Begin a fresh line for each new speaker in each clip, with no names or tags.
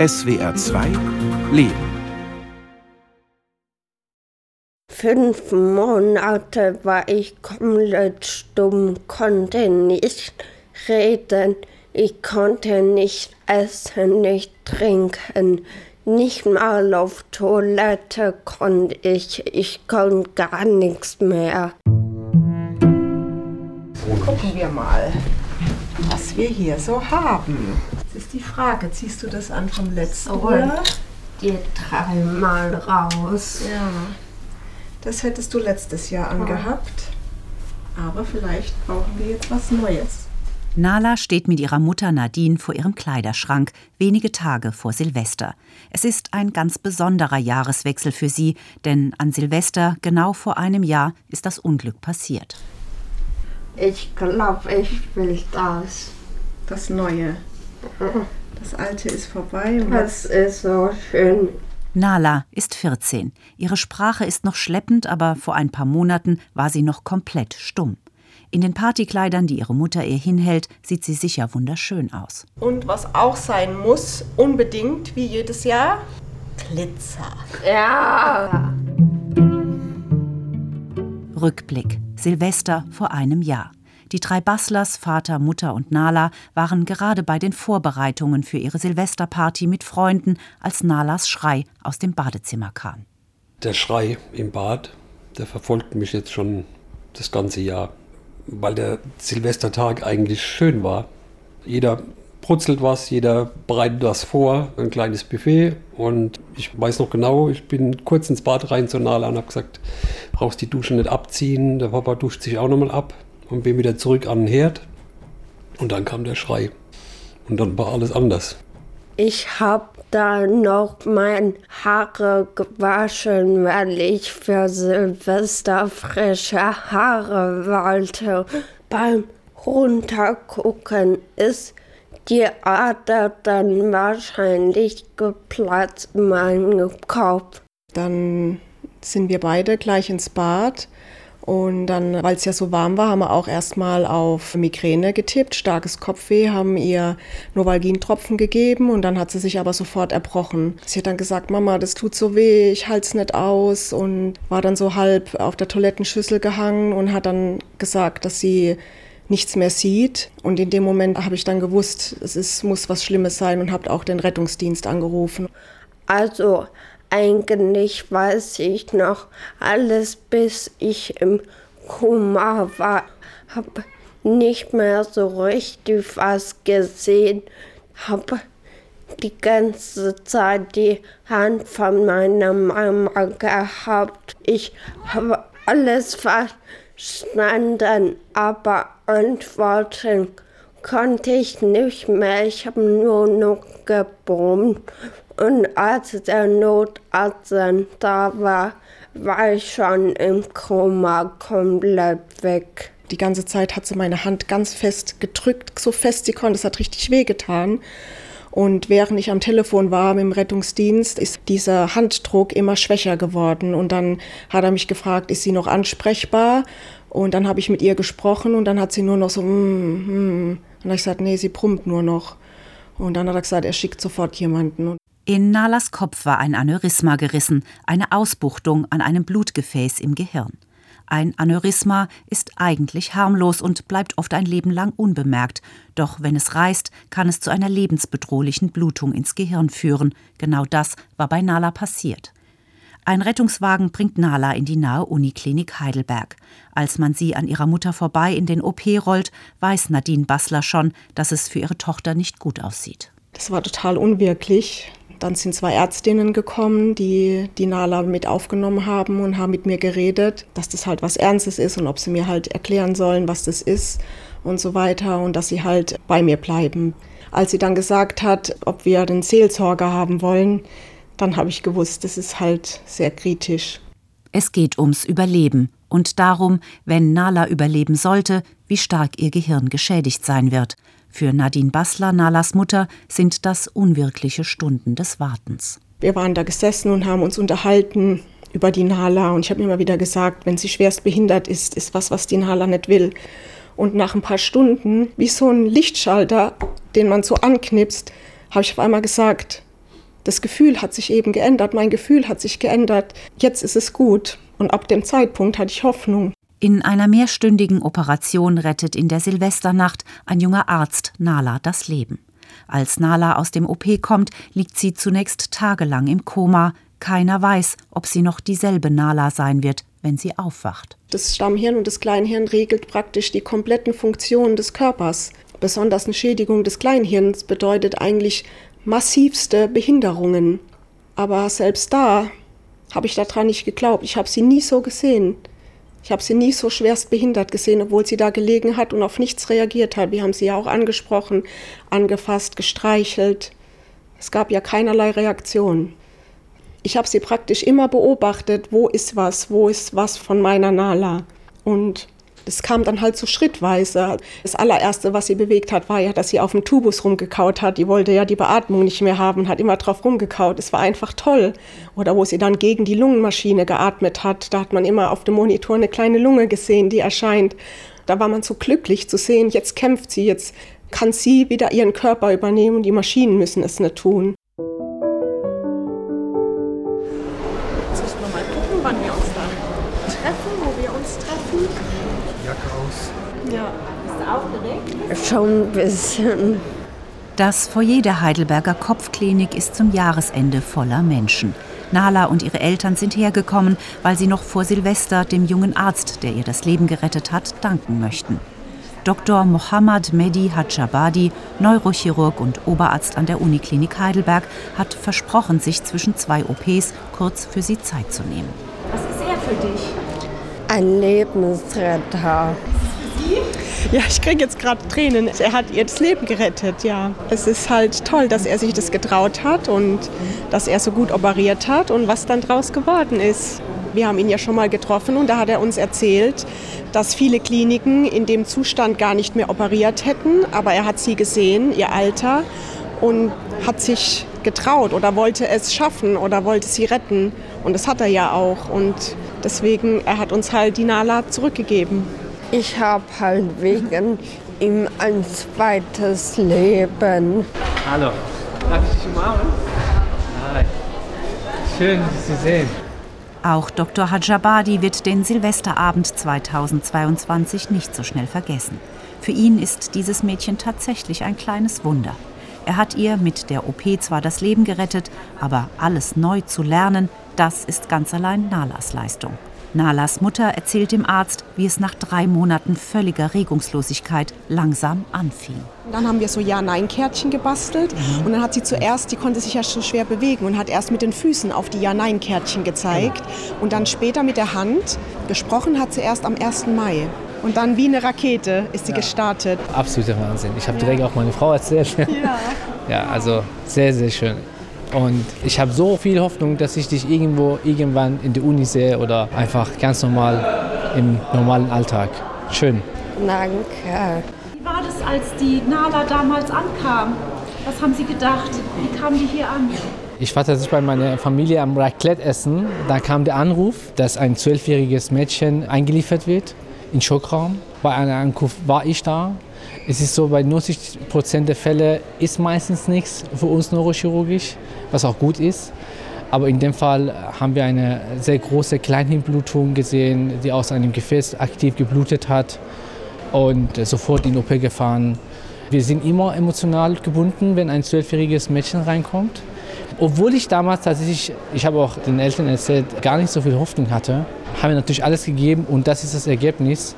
SWR 2 Leben.
Fünf Monate war ich komplett stumm, konnte nicht reden, ich konnte nicht essen, nicht trinken, nicht mal auf Toilette konnte ich, ich konnte gar nichts mehr.
Gucken wir mal, was wir hier so haben. Das ist die Frage, ziehst du das an vom letzten
So,
Jahr?
die dreimal raus.
Ja. Das hättest du letztes Jahr angehabt. Aber vielleicht brauchen wir jetzt was Neues.
Nala steht mit ihrer Mutter Nadine vor ihrem Kleiderschrank, wenige Tage vor Silvester. Es ist ein ganz besonderer Jahreswechsel für sie, denn an Silvester, genau vor einem Jahr, ist das Unglück passiert.
Ich glaube, ich will das.
Das Neue. Das Alte ist vorbei. Und
Das ist so schön.
Nala ist 14. Ihre Sprache ist noch schleppend, aber vor ein paar Monaten war sie noch komplett stumm. In den Partykleidern, die ihre Mutter ihr hinhält, sieht sie sicher wunderschön aus.
und was auch sein muss, unbedingt, wie jedes Jahr, Glitzer.
Ja.
Rückblick. Silvester vor einem Jahr. Die drei Basslers, Vater, Mutter und Nala, waren gerade bei den Vorbereitungen für ihre Silvesterparty mit Freunden, als Nalas Schrei aus dem Badezimmer kam.
Der Schrei im Bad, der verfolgt mich jetzt schon das ganze Jahr, weil der Silvestertag eigentlich schön war. Jeder brutzelt was, jeder bereitet was vor, ein kleines Buffet. Und ich weiß noch genau, ich bin kurz ins Bad rein zu Nala und habe gesagt, brauchst die Dusche nicht abziehen. Der Papa duscht sich auch nochmal ab und bin wieder zurück an den Herd. Und dann kam der Schrei. Und dann war alles anders.
Ich hab da noch meine Haare gewaschen, weil ich für Silvester frische Haare wollte. Beim Runtergucken ist die Ader dann wahrscheinlich geplatzt in meinem Kopf.
Dann sind wir beide gleich ins Bad. Und dann, weil es ja so warm war, haben wir auch erstmal auf Migräne getippt, starkes Kopfweh, haben ihr Novalgin-Tropfen gegeben und dann hat sie sich aber sofort erbrochen. Sie hat dann gesagt, Mama, das tut so weh, ich halte es nicht aus und war dann so halb auf der Toilettenschüssel gehangen und hat dann gesagt, dass sie nichts mehr sieht. Und in dem Moment habe ich dann gewusst, es ist, muss was Schlimmes sein und habe auch den Rettungsdienst angerufen.
Also eigentlich weiß ich noch alles, bis ich im Koma war. Hab nicht mehr so richtig was gesehen. Hab die ganze Zeit die Hand von meiner Mama gehabt. Ich habe alles verstanden, aber antworten konnte ich nicht mehr. Ich habe nur noch gebrummt. Und als der Notarzt da war, war ich schon im Koma komplett weg.
Die ganze Zeit hat sie meine Hand ganz fest gedrückt, so fest sie konnte. Es hat richtig wehgetan. Und während ich am Telefon war mit dem Rettungsdienst, ist dieser Handdruck immer schwächer geworden. Und dann hat er mich gefragt, ist sie noch ansprechbar? Und dann habe ich mit ihr gesprochen und dann hat sie nur noch so, mm, mm. Und dann habe ich gesagt, nee, sie brummt nur noch. Und dann hat er gesagt, er schickt sofort jemanden.
In Nalas Kopf war ein Aneurysma gerissen, eine Ausbuchtung an einem Blutgefäß im Gehirn. Ein Aneurysma ist eigentlich harmlos und bleibt oft ein Leben lang unbemerkt. Doch wenn es reißt, kann es zu einer lebensbedrohlichen Blutung ins Gehirn führen. Genau das war bei Nala passiert. Ein Rettungswagen bringt Nala in die nahe Uniklinik Heidelberg. Als man sie an ihrer Mutter vorbei in den OP rollt, weiß Nadine Bassler schon, dass es für ihre Tochter nicht gut aussieht.
Das war total unwirklich. Dann sind zwei Ärztinnen gekommen, die die Nala mit aufgenommen haben und haben mit mir geredet, dass das halt was Ernstes ist und ob sie mir halt erklären sollen, was das ist und so weiter und dass sie halt bei mir bleiben. Als sie dann gesagt hat, ob wir den Seelsorger haben wollen, dann habe ich gewusst, das ist halt sehr kritisch.
Es geht ums Überleben und darum, wenn Nala überleben sollte, wie stark ihr Gehirn geschädigt sein wird. Für Nadine Bassler, Nalas Mutter, sind das unwirkliche Stunden des Wartens.
Wir waren da gesessen und haben uns unterhalten über die Nala und ich habe immer wieder gesagt, wenn sie schwerst behindert ist, ist was, was die Nala nicht will. Und nach ein paar Stunden, wie so ein Lichtschalter, den man so anknipst, habe ich auf einmal gesagt, das Gefühl hat sich eben geändert, mein Gefühl hat sich geändert, jetzt ist es gut. Und ab dem Zeitpunkt hatte ich Hoffnung.
In einer mehrstündigen Operation rettet in der Silvesternacht ein junger Arzt Nala das Leben. Als Nala aus dem OP kommt, liegt sie zunächst tagelang im Koma. Keiner weiß, ob sie noch dieselbe Nala sein wird, wenn sie aufwacht.
Das Stammhirn und das Kleinhirn regelt praktisch die kompletten Funktionen des Körpers. Besonders eine Schädigung des Kleinhirns bedeutet eigentlich massivste Behinderungen. Aber selbst da habe ich daran nicht geglaubt. Ich habe sie nie so gesehen. Ich habe sie nie so schwerst behindert gesehen, obwohl sie da gelegen hat und auf nichts reagiert hat. Wir haben sie ja auch angesprochen, angefasst, gestreichelt. Es gab ja keinerlei Reaktion. Ich habe sie praktisch immer beobachtet, wo ist was, wo ist was von meiner Nala. Und das kam dann halt so schrittweise. Das allererste, was sie bewegt hat, war ja, dass sie auf dem Tubus rumgekaut hat. Die wollte ja die Beatmung nicht mehr haben, hat immer drauf rumgekaut. Es war einfach toll. Oder wo sie dann gegen die Lungenmaschine geatmet hat, da hat man immer auf dem Monitor eine kleine Lunge gesehen, die erscheint. Da war man so glücklich zu sehen, jetzt kämpft sie, jetzt kann sie wieder ihren Körper übernehmen und die Maschinen müssen es nicht tun. Ja.
Bist du aufgeregt?
Schon ein bisschen.
Das Foyer der Heidelberger Kopfklinik ist zum Jahresende voller Menschen. Nala und ihre Eltern sind hergekommen, weil sie noch vor Silvester dem jungen Arzt, der ihr das Leben gerettet hat, danken möchten. Dr. Mohammad Mehdi Hadjabadi, Neurochirurg und Oberarzt an der Uniklinik Heidelberg, hat versprochen, sich zwischen zwei OPs kurz für sie Zeit zu nehmen.
Was ist er für dich?
Ein Lebensretter.
Ja, ich kriege jetzt gerade Tränen. Er hat ihr das Leben gerettet, ja. Es ist halt toll, dass er sich das getraut hat und dass er so gut operiert hat und was dann draus geworden ist. Wir haben ihn ja schon mal getroffen und da hat er uns erzählt, dass viele Kliniken in dem Zustand gar nicht mehr operiert hätten, aber er hat sie gesehen, ihr Alter und hat sich getraut oder wollte es schaffen oder wollte sie retten und das hat er ja auch und deswegen er hat uns halt die Nala zurückgegeben.
Ich habe halt wegen ihm ein zweites Leben.
Hallo. Darf ich dich umarmen? Hi. Schön, Sie zu sehen.
Auch Dr. Hadjabadi wird den Silvesterabend 2022 nicht so schnell vergessen. Für ihn ist dieses Mädchen tatsächlich ein kleines Wunder. Er hat ihr mit der OP zwar das Leben gerettet, aber alles neu zu lernen, das ist ganz allein Nalas Leistung. Nalas Mutter erzählt dem Arzt, wie es nach drei Monaten völliger Regungslosigkeit langsam anfing.
Dann haben wir so Ja-Nein-Kärtchen gebastelt und dann hat sie zuerst, die konnte sich ja schon schwer bewegen und hat erst mit den Füßen auf die Ja-Nein-Kärtchen gezeigt und dann später mit der Hand. Gesprochen hat sie erst am 1. Mai. Und dann wie eine Rakete ist sie gestartet.
Absoluter Wahnsinn. Ich habe direkt auch meine Frau erzählt.
Ja.
Ja, also sehr, sehr schön. Und ich habe so viel Hoffnung, dass ich dich irgendwo irgendwann in der Uni sehe oder einfach ganz normal im normalen Alltag. Schön.
Danke.
Wie war das, als die Nala damals ankam? Was haben Sie gedacht? Wie kam die hier an?
Ich war tatsächlich bei meiner Familie am Raclette essen. Da kam der Anruf, dass ein zwölfjähriges Mädchen eingeliefert wird in Schockraum. Bei einer Ankunft war ich da. Es ist so, bei 90 Prozent der Fälle ist meistens nichts für uns neurochirurgisch, was auch gut ist. Aber in dem Fall haben wir eine sehr große Kleinhirnblutung gesehen, die aus einem Gefäß aktiv geblutet hat und sofort in OP gefahren. Wir sind immer emotional gebunden, wenn ein zwölfjähriges Mädchen reinkommt. Obwohl ich damals tatsächlich, ich habe auch den Eltern erzählt, gar nicht so viel Hoffnung hatte, haben wir natürlich alles gegeben und das ist das Ergebnis.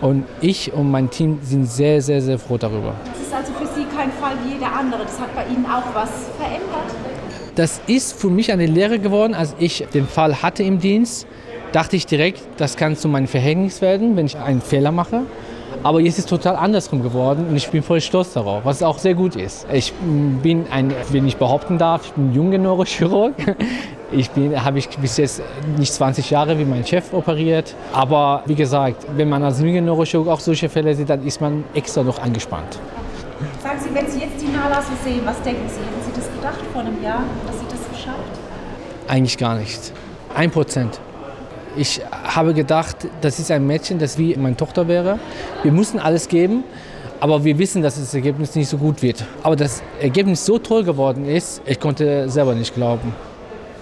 Und ich und mein Team sind sehr, sehr, sehr froh darüber.
Das ist also für Sie kein Fall wie jeder andere. Das hat bei Ihnen auch was verändert.
Das ist für mich eine Lehre geworden. Als ich den Fall hatte im Dienst, dachte ich direkt, das kann zu meinem Verhängnis werden, wenn ich einen Fehler mache. Aber jetzt ist es total andersrum geworden und ich bin voll stolz darauf, was auch sehr gut ist. Ich bin ein, wenn ich behaupten darf, ich bin ein junger Neurochirurg. Ich bin, habe ich bis jetzt nicht 20 Jahre wie mein Chef operiert. Aber wie gesagt, wenn man als junger Neurochirurg auch solche Fälle sieht, dann ist man extra noch angespannt.
Sagen Sie, wenn Sie jetzt die Nala so sehen, was denken Sie? Hätten Sie das gedacht vor einem Jahr, dass sie das so schafft?
Eigentlich gar nicht. Ein Prozent. Ich habe gedacht, das ist ein Mädchen, das wie meine Tochter wäre. Wir mussten alles geben, Aber wir wissen, dass das Ergebnis nicht so gut wird. Aber das Ergebnis so toll geworden ist, ich konnte selber nicht glauben.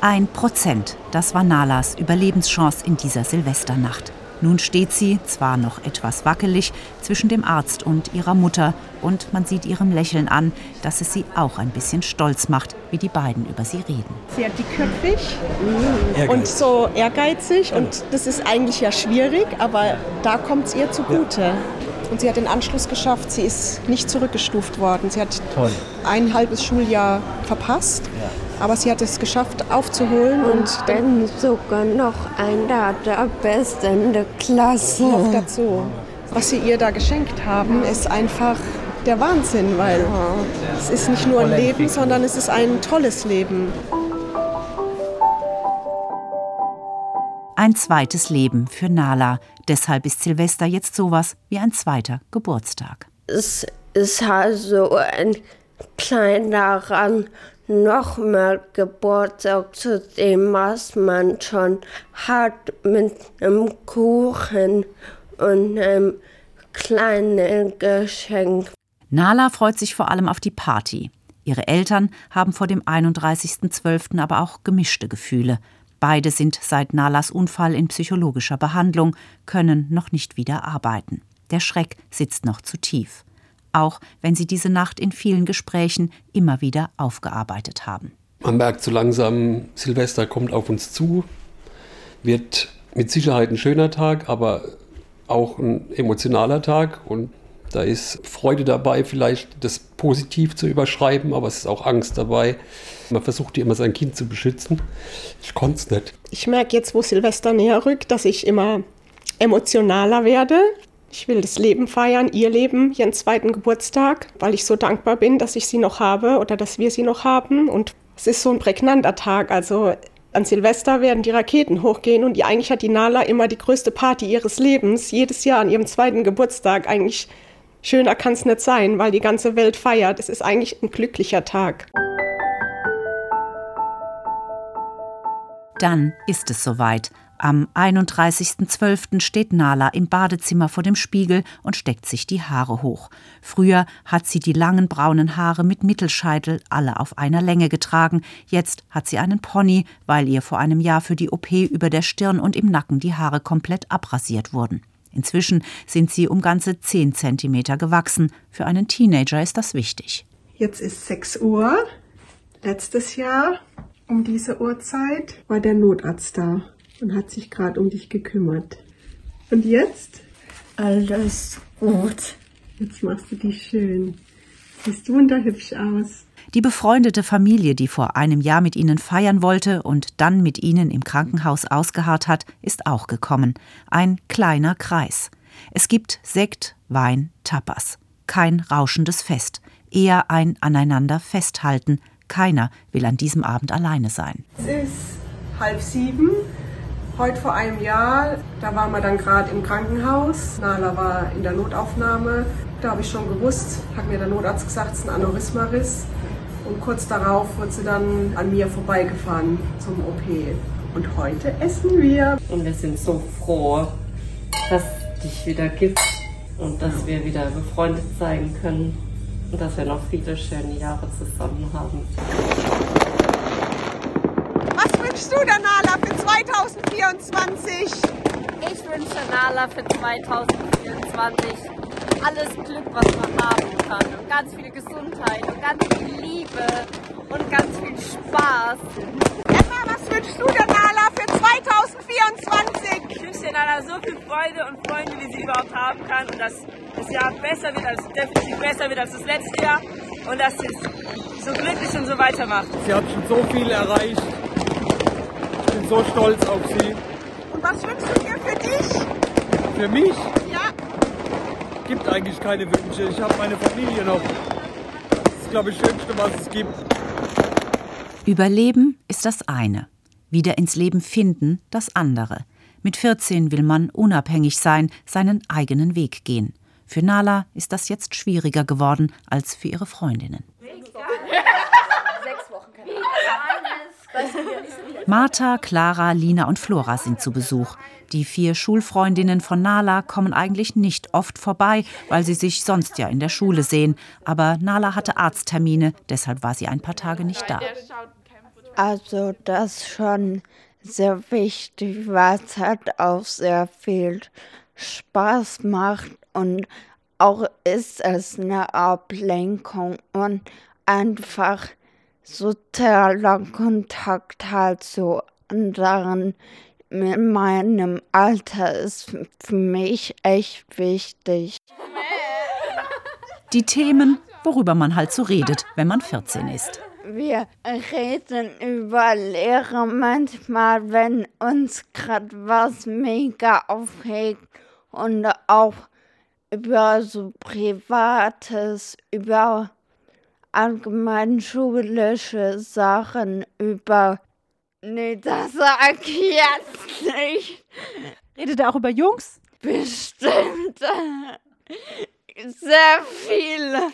Ein Prozent, das war Nalas Überlebenschance in dieser Silvesternacht. Nun steht sie, zwar noch etwas wackelig, zwischen dem Arzt und ihrer Mutter und man sieht ihrem Lächeln an, dass es sie auch ein bisschen stolz macht, wie die beiden über sie reden.
Sehr dickköpfig und so ehrgeizig und das ist eigentlich ja schwierig, aber da kommt es ihr zugute. Und sie hat den Anschluss geschafft, sie ist nicht zurückgestuft worden. Sie hat
Toll.
ein halbes Schuljahr verpasst, aber sie hat es geschafft aufzuholen und
Und dann sogar noch einer der Besten der Klasse.
noch dazu. Was sie ihr da geschenkt haben, ist einfach der Wahnsinn, weil es ist nicht nur ein Leben, sondern es ist ein tolles Leben.
Ein zweites Leben für Nala. Deshalb ist Silvester jetzt sowas wie ein zweiter Geburtstag.
Es ist also ein kleinerer noch mehr Geburtstag zu dem, was man schon hat, mit einem Kuchen und einem kleinen Geschenk.
Nala freut sich vor allem auf die Party. Ihre Eltern haben vor dem 31.12. aber auch gemischte Gefühle. Beide sind seit Nalas Unfall in psychologischer Behandlung, können noch nicht wieder arbeiten. Der Schreck sitzt noch zu tief. Auch wenn sie diese Nacht in vielen Gesprächen immer wieder aufgearbeitet haben.
Man merkt so langsam, Silvester kommt auf uns zu, wird mit Sicherheit ein schöner Tag, aber auch ein emotionaler Tag. Und da ist Freude dabei, vielleicht das positiv zu überschreiben, aber es ist auch Angst dabei. Man versucht immer sein Kind zu beschützen. Ich konnte es nicht.
Ich merke jetzt, wo Silvester näher rückt, dass ich immer emotionaler werde. Ich will das Leben feiern, ihr Leben, ihren zweiten Geburtstag, weil ich so dankbar bin, dass ich sie noch habe oder dass wir sie noch haben. Und es ist so ein prägnanter Tag. Also an Silvester werden die Raketen hochgehen und die, eigentlich hat die Nala immer die größte Party ihres Lebens, jedes Jahr an ihrem zweiten Geburtstag. Eigentlich schöner kann es nicht sein, weil die ganze Welt feiert. Es ist eigentlich ein glücklicher Tag.
Dann ist es soweit. Am 31.12. steht Nala im Badezimmer vor dem Spiegel und steckt sich die Haare hoch. Früher hat sie die langen braunen Haare mit Mittelscheitel alle auf einer Länge getragen. Jetzt hat sie einen Pony, weil ihr vor einem Jahr für die OP über der Stirn und im Nacken die Haare komplett abrasiert wurden. Inzwischen sind sie um ganze 10 Zentimeter gewachsen. Für einen Teenager ist das wichtig.
Jetzt ist 6 Uhr. Letztes Jahr um diese Uhrzeit war der Notarzt da und hat sich gerade um dich gekümmert. Und jetzt?
Alles gut.
Jetzt machst du dich schön. Siehst wunderhübsch aus.
Die befreundete Familie, die vor einem Jahr mit ihnen feiern wollte und dann mit ihnen im Krankenhaus ausgeharrt hat, ist auch gekommen. Ein kleiner Kreis. Es gibt Sekt, Wein, Tapas. Kein rauschendes Fest, eher ein Aneinander festhalten. Keiner will an diesem Abend alleine sein.
Es ist halb sieben. Heute vor einem Jahr, da waren wir dann gerade im Krankenhaus. Nala war in der Notaufnahme. Da habe ich schon gewusst, hat mir der Notarzt gesagt, es ist ein Aneurysmariss. Und kurz darauf wurde sie dann an mir vorbeigefahren zum OP. Und heute essen wir.
Und wir sind so froh, dass es dich wieder gibt und dass wir wieder befreundet sein können und dass wir noch viele schöne Jahre zusammen haben.
Was wünschst du der Nala für 2024?
Ich wünsche Nala für 2024 alles Glück, was man haben kann. Und ganz viel Gesundheit und ganz viel Liebe und ganz viel Spaß.
Emma, was wünschst du der Nala für 2024?
Ich wünsche der Nala so viel Freude und Freunde, wie sie überhaupt haben kann. Und dass das Jahr besser wird, als definitiv besser wird als das letzte Jahr. Und dass sie es so glücklich und so weitermacht.
Sie hat schon so viel erreicht. Ich bin so stolz auf sie.
Und was wünschst du dir für dich?
Für mich
Ja,
gibt eigentlich keine Wünsche. Ich habe meine Familie noch. Das ist, glaube ich, das Schönste, was es gibt.
Überleben ist das eine, wieder ins Leben finden das andere. Mit 14 will man unabhängig sein, seinen eigenen Weg gehen. Für Nala ist das jetzt schwieriger geworden als für ihre Freundinnen.
Sechs Wochen. Wie kleines
Martha, Clara, Lina und Flora sind zu Besuch. Die vier Schulfreundinnen von Nala kommen eigentlich nicht oft vorbei, weil sie sich sonst ja in der Schule sehen. Aber Nala hatte Arzttermine, deshalb war sie ein paar Tage nicht da.
Also das schon sehr wichtig, weil es halt auch sehr viel Spaß macht und auch ist es eine Ablenkung und einfach sozialer Kontakt halt zu anderen in meinem Alter ist für mich echt wichtig.
Die Themen, worüber man halt so redet, wenn man 14 ist.
Wir reden über Lehrer manchmal, wenn uns gerade was mega aufregt und auch über so Privates, über allgemein schulische Sachen, über. Nee, das sag ich jetzt nicht.
Redet er auch über Jungs?
Bestimmt. Sehr viele.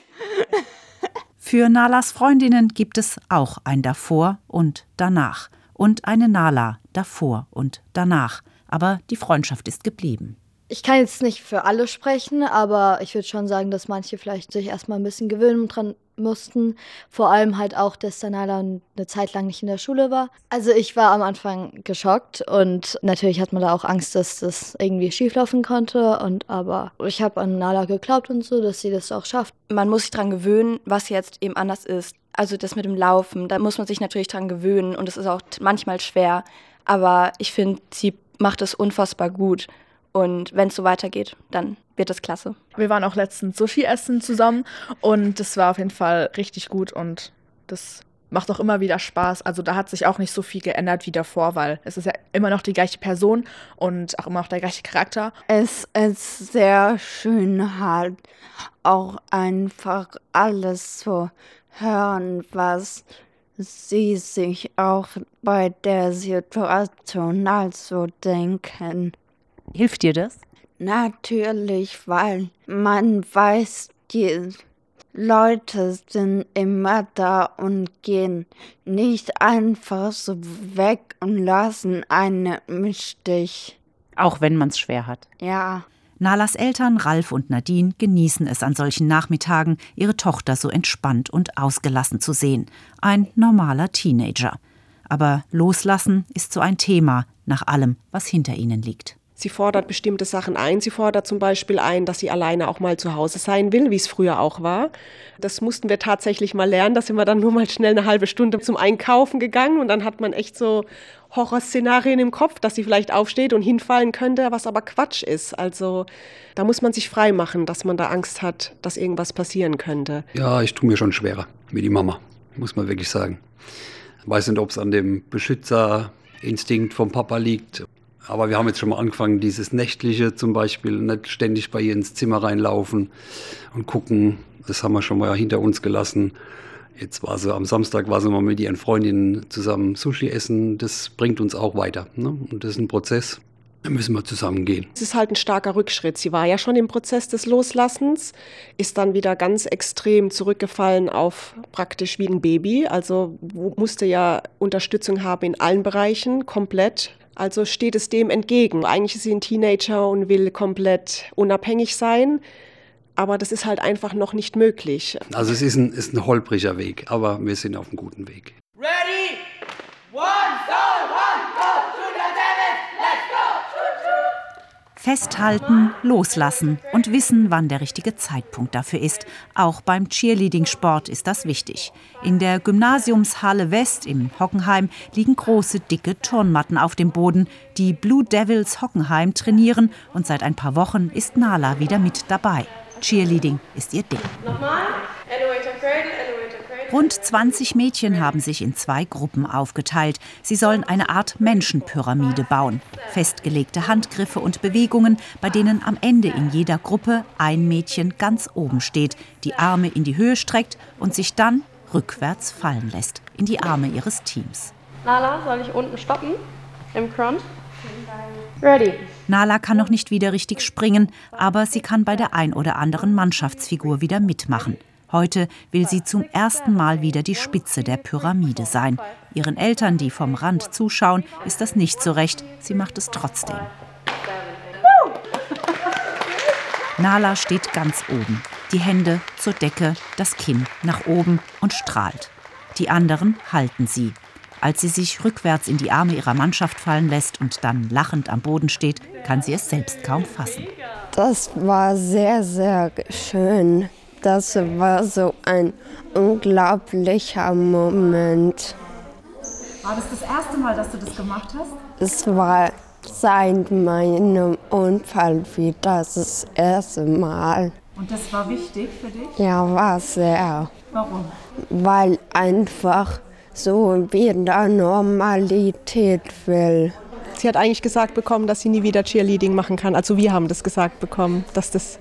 Für Nalas Freundinnen gibt es auch ein Davor und Danach und eine Nala davor und danach. Aber die Freundschaft ist geblieben.
Ich kann jetzt nicht für alle sprechen, aber ich würde schon sagen, dass manche vielleicht sich erstmal ein bisschen gewöhnen dran mussten. Vor allem halt auch, dass Danala eine Zeit lang nicht in der Schule war. Also ich war am Anfang geschockt und natürlich hat man da auch Angst, dass das irgendwie schieflaufen konnte. Und aber ich habe an Nala geglaubt und so, dass sie das auch schafft.
Man muss sich dran gewöhnen, was jetzt eben anders ist. Also das mit dem Laufen, da muss man sich natürlich dran gewöhnen und es ist auch manchmal schwer. Aber ich finde, sie macht es unfassbar gut. Und wenn es so weitergeht, dann wird es klasse.
Wir waren auch letztens Sushi essen zusammen und das war auf jeden Fall richtig gut und das macht auch immer wieder Spaß. Also da hat sich auch nicht so viel geändert wie davor, weil es ist ja immer noch die gleiche Person und auch immer noch der gleiche Charakter.
Es ist sehr schön halt auch einfach alles zu hören, was sie sich auch bei der Situation also denken.
Hilft dir das?
Natürlich, weil man weiß, die Leute sind immer da und gehen nicht einfach so weg und lassen einen im Stich.
Auch wenn man es schwer hat.
Ja.
Nalas Eltern Ralf und Nadine genießen es an solchen Nachmittagen, ihre Tochter so entspannt und ausgelassen zu sehen. Ein normaler Teenager. Aber loslassen ist so ein Thema nach allem, was hinter ihnen liegt.
Sie fordert bestimmte Sachen ein. Sie fordert zum Beispiel ein, dass sie alleine auch mal zu Hause sein will, wie es früher auch war. Das mussten wir tatsächlich mal lernen. Da sind wir dann nur mal schnell eine halbe Stunde zum Einkaufen gegangen und dann hat man echt so Horrorszenarien im Kopf, dass sie vielleicht aufsteht und hinfallen könnte, was aber Quatsch ist. Also da muss man sich frei machen, dass man da Angst hat, dass irgendwas passieren könnte.
Ja, ich tue mir schon schwerer wie die Mama, muss man wirklich sagen. Ich weiß nicht, ob es an dem Beschützerinstinkt vom Papa liegt aber wir haben jetzt schon mal angefangen, dieses Nächtliche zum Beispiel, nicht ständig bei ihr ins Zimmer reinlaufen und gucken. Das haben wir schon mal hinter uns gelassen. Jetzt war sie am Samstag, war sie mal mit ihren Freundinnen zusammen Sushi essen. Das bringt uns auch weiter. Ne? Und das ist ein Prozess. Da müssen wir zusammen gehen.
Es ist halt ein starker Rückschritt. Sie war ja schon im Prozess des Loslassens, ist dann wieder ganz extrem zurückgefallen auf praktisch wie ein Baby. Also musste ja Unterstützung haben in allen Bereichen, komplett also steht es dem entgegen. Eigentlich ist sie ein Teenager und will komplett unabhängig sein. Aber das ist halt einfach noch nicht möglich.
Also es ist ein, ist ein holpriger Weg, aber wir sind auf einem guten Weg. Ready? One,
two, one, go! Junior David, let's go! Festhalten, loslassen und wissen, wann der richtige Zeitpunkt dafür ist. Auch beim Cheerleading-Sport ist das wichtig. In der Gymnasiumshalle West in Hockenheim liegen große, dicke Turnmatten auf dem Boden. Die Blue Devils Hockenheim trainieren und seit ein paar Wochen ist Nala wieder mit dabei. Cheerleading ist ihr Ding. Nochmal. Cradle, Rund 20 Mädchen haben sich in zwei Gruppen aufgeteilt. Sie sollen eine Art Menschenpyramide bauen. Festgelegte Handgriffe und Bewegungen, bei denen am Ende in jeder Gruppe ein Mädchen ganz oben steht, die Arme in die Höhe streckt und sich dann rückwärts fallen lässt in die Arme ihres Teams.
Nala, soll ich unten stoppen? Im Front? Ready.
Nala kann noch nicht wieder richtig springen, aber sie kann bei der ein oder anderen Mannschaftsfigur wieder mitmachen. Heute will sie zum ersten Mal wieder die Spitze der Pyramide sein. Ihren Eltern, die vom Rand zuschauen, ist das nicht so recht. Sie macht es trotzdem. Nala steht ganz oben. Die Hände zur Decke, das Kinn nach oben und strahlt. Die anderen halten sie. Als sie sich rückwärts in die Arme ihrer Mannschaft fallen lässt und dann lachend am Boden steht, kann sie es selbst kaum fassen.
Das war sehr, sehr schön. Das war so ein unglaublicher Moment.
War das das erste Mal, dass du das gemacht hast?
Es war seit meinem Unfall wieder das erste Mal.
Und das war wichtig für dich?
Ja, war sehr.
Warum?
Weil einfach so wieder Normalität will.
Sie hat eigentlich gesagt bekommen, dass sie nie wieder Cheerleading machen kann. Also wir haben das gesagt bekommen, dass das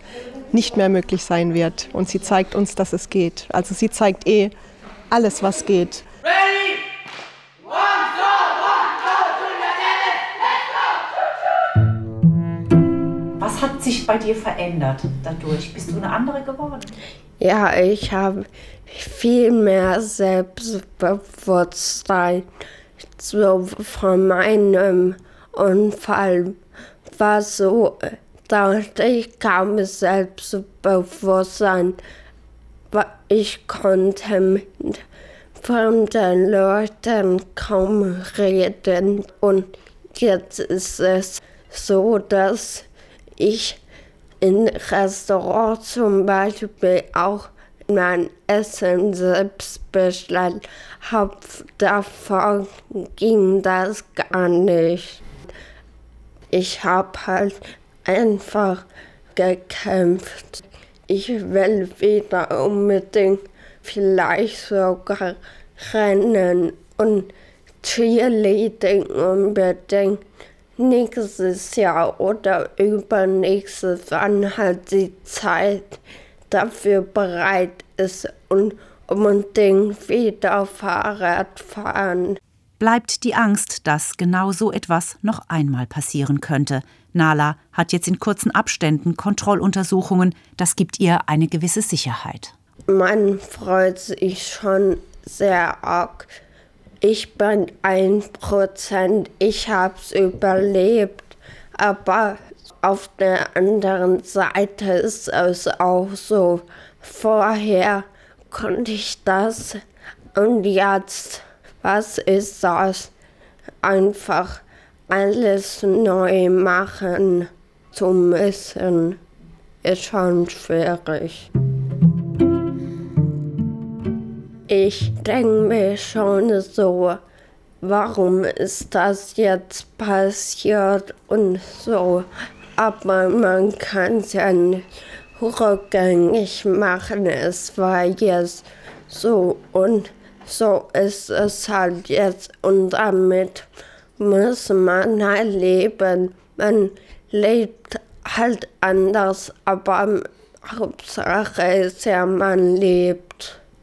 nicht mehr möglich sein wird. Und sie zeigt uns, dass es geht. Also sie zeigt eh alles, was geht.
Ready? One, two,
Was hat sich bei dir verändert dadurch? Bist du eine andere geworden?
Ja, ich habe viel mehr Selbstbewusstsein. So von meinem Unfall war so, dachte ich kaum Selbstbewusstsein. Ich konnte mit fremden Leuten kaum reden und jetzt ist es so, dass ich in Restaurants zum Beispiel auch mein Essen selbst bestellt habe. Davor ging das gar nicht. Ich habe halt einfach gekämpft. Ich will wieder unbedingt vielleicht sogar rennen und Cheerleading unbedingt nächstes Jahr oder übernächstes, wann halt die Zeit dafür bereit ist und unbedingt wieder Fahrrad fahren.
Bleibt die Angst, dass genau so etwas noch einmal passieren könnte. Nala hat jetzt in kurzen Abständen Kontrolluntersuchungen. Das gibt ihr eine gewisse Sicherheit.
Man freut sich schon sehr arg ich bin ein Prozent, ich hab's überlebt, aber auf der anderen Seite ist es auch so, vorher konnte ich das und jetzt, was ist das? Einfach alles neu machen zu müssen, ist schon schwierig. Ich denke mir schon so, warum ist das jetzt passiert und so. Aber man kann es ja nicht rückgängig machen. Es war jetzt so und so ist es halt jetzt und damit muss man halt leben. Man lebt halt anders, aber Hauptsache ist ja, man lebt.